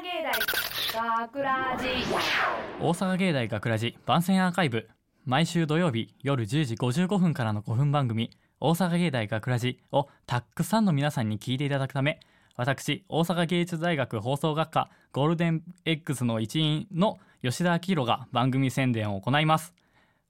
芸大学ラジ。大阪芸大学ラジ番宣アーカイブ。毎週土曜日夜10時55分からの5分番組「大阪芸大学ラジをたくさんの皆さんに聞いていただくため私大阪芸術大学放送学科ゴールデン X の一員の吉田明宏が番組宣伝を行います。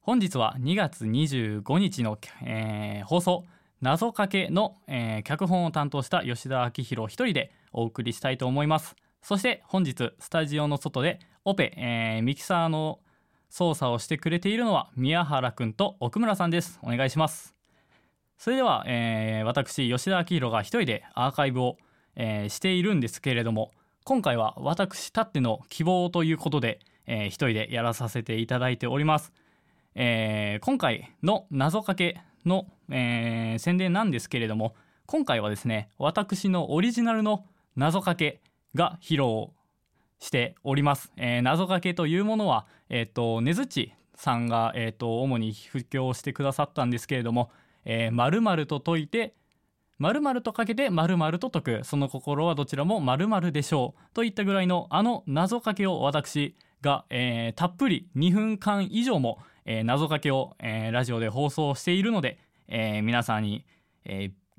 本日は2月25日の、えー放送謎かけの、えー脚本を担当した吉田明宏一人でお送りしたいと思います。そして本日スタジオの外でオペ、えーミキサーの操作をしてくれているのは宮原くんと奥村さんです。お願いします。それでは、えー私吉田明宏が一人でアーカイブを、えーしているんですけれども今回は私たっての希望ということで、えー一人でやらさせていただいております。えー今回の謎かけの、えー宣伝なんですけれども今回はですね私のオリジナルの謎かけが披露しております、えー謎かけというものはえっ、とねずっちさんが、えー、と主に布教してくださったんですけれども「えー、〇〇と解いて〇〇とかけて〇〇と解く。その心はどちらも〇〇でしょう。といったぐらいのあの謎かけを私が、えーたっぷり2分間以上も、えー謎かけを、えーラジオで放送しているので、皆さんに、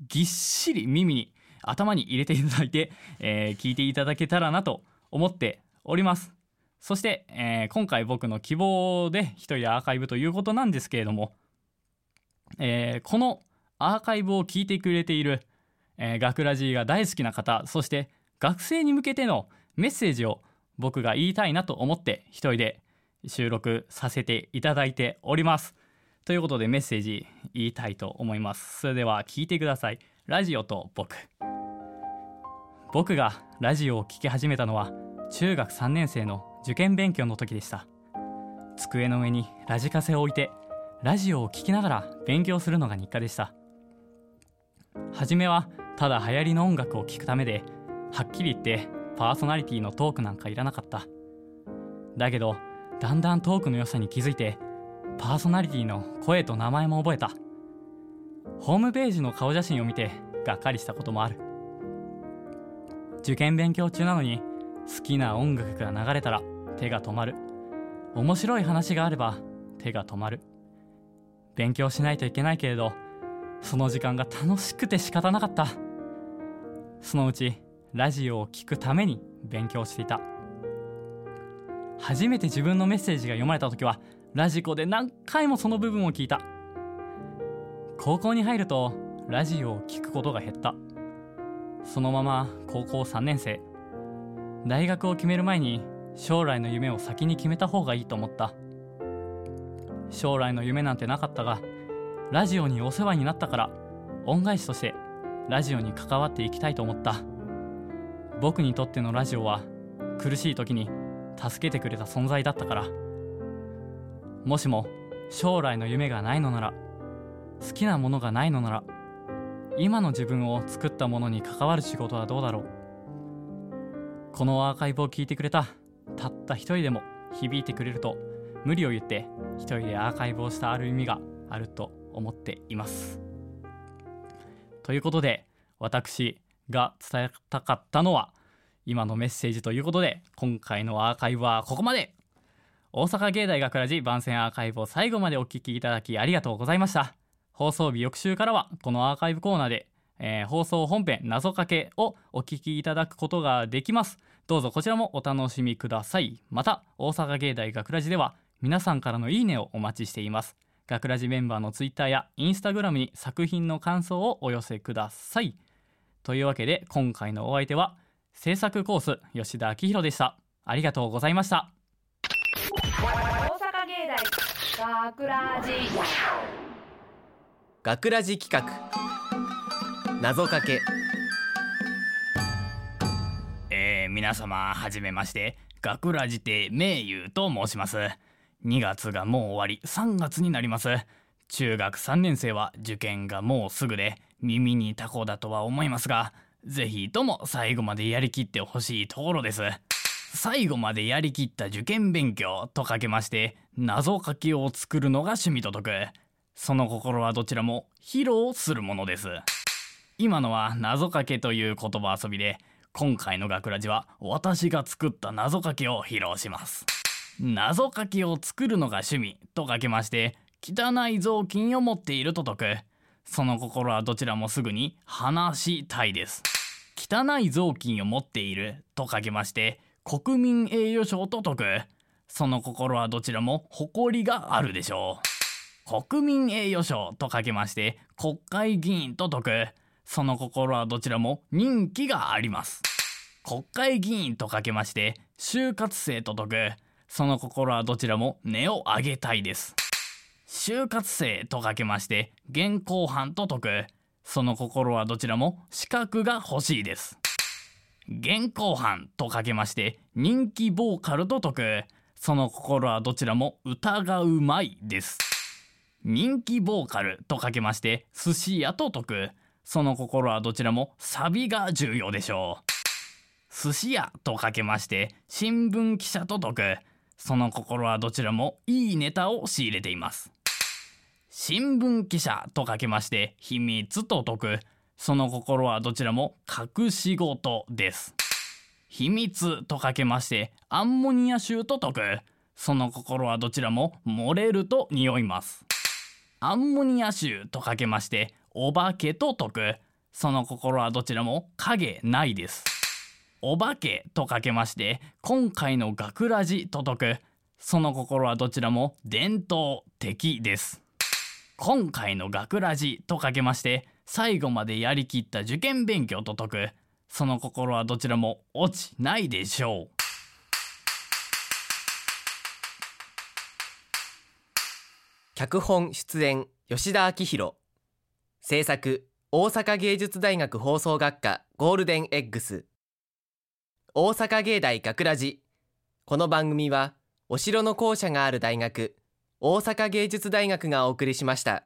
ぎっしり耳に頭に入れていただいて、えー聞いていただけたらなと思っております。そして、えー今回僕の希望で一人でアーカイブということなんですけれども、えーこのアーカイブを聞いてくれている、えー学ラジーが大好きな方そして学生に向けてのメッセージを僕が言いたいなと思って一人で収録させていただいております。ということでメッセージ言いたいと思います。それでは聞いてください。ラジオと僕。僕がラジオを聴き始めたのは中学3年生の受験勉強の時でした。机の上にラジカセを置いてラジオを聴きながら勉強するのが日課でした。初めはただ流行りの音楽を聴くためではっきり言ってパーソナリティのトークなんかいらなかった。だけどだんだんトークの良さに気づいてパーソナリティの声と名前も覚えた。ホームページの顔写真を見てがっかりしたこともある。受験勉強中なのに好きな音楽が流れたら手が止まる。面白い話があれば手が止まる。勉強しないといけないけれどその時間が楽しくて仕方なかった。そのうちラジオを聴くために勉強していた。初めて自分のメッセージが読まれた時はラジコで何回もその部分を聞いた。高校に入るとラジオを聴くことが減った。そのまま高校3年生。大学を決める前に将来の夢を先に決めた方がいいと思った。将来の夢なんてなかったがラジオにお世話になったから恩返しとしてラジオに関わっていきたいと思った。僕にとってのラジオは苦しい時に助けてくれた存在だったから。もしも将来の夢がないのなら好きなものがないのなら今の自分を作ったものに関わる仕事はどうだろう。このアーカイブを聞いてくれたたった一人でも響いてくれると無理を言って一人でアーカイブをしたある意味があると思っています。ということで私が伝えたかったのは今のメッセージということで今回のアーカイブはここまで。大阪芸大学ラジ番宣アーカイブを最後までお聞きいただきありがとうございました。放送日翌週からはこのアーカイブコーナーで、えー放送本編謎かけをお聞きいただくことができます。どうぞこちらもお楽しみください。また大阪芸大学ラジでは皆さんからのいいねをお待ちしています。学ラジメンバーのツイッターやインスタグラムに作品の感想をお寄せください。というわけで今回のお相手は制作コース吉田明宏でした。ありがとうございました。大阪芸大学ラジ。学ラジ企画。謎かけ。えー、皆様はじめまして。学ラジ亭名優と申します。2月がもう終わり。3月になります。中学3年生は受験がもうすぐで耳にタコだとは思いますがぜひとも最後までやりきってほしいところです。最後までやりきった受験勉強とかけまして謎かけを作るのが趣味と解く。その心はどちらも披露するものです。今のは謎かけという言葉遊びで今回の学ラジは私が作った謎かけを披露します。謎かけを作るのが趣味とかけまして汚い雑巾を持っていると解く。その心はどちらもすぐに話したいです。汚い雑巾を持っているとかけまして国民栄誉賞と解く。その心はどちらも誇りがあるでしょう。国民栄誉賞とかけまして国会議員と解く。その心はどちらも人気があります。国会議員とかけまして就活生と解く。その心はどちらも値を上げたいです。就活生とかけまして現行犯と解く。その心はどちらも資格が欲しいです。現行犯とかけまして人気ボーカルと解く。その心はどちらも疑うまいです。人気ボーカルとかけまして寿司屋と解く。その心はどちらもサビが重要でしょう。寿司屋とかけまして新聞記者と解く。その心はどちらもいいネタを仕入れています。新聞記者とかけまして秘密と解く。その心はどちらも隠し事です。秘密とかけましてアンモニア臭と解く。その心はどちらも漏れると匂います。アンモニア臭とかけましてお化けと解くその心はどちらも影ないです。お化けとかけまして今回の学ラジと解くその心はどちらも伝統的です。今回の学ラジとかけまして最後までやりきった受験勉強と解くその心はどちらも落ちないでしょう。脚本出演吉田明宏制作大阪芸術大学放送学科ゴールデンエッグス。大阪芸大学ラジ。この番組はお城の校舎がある大学大阪芸術大学がお送りしました。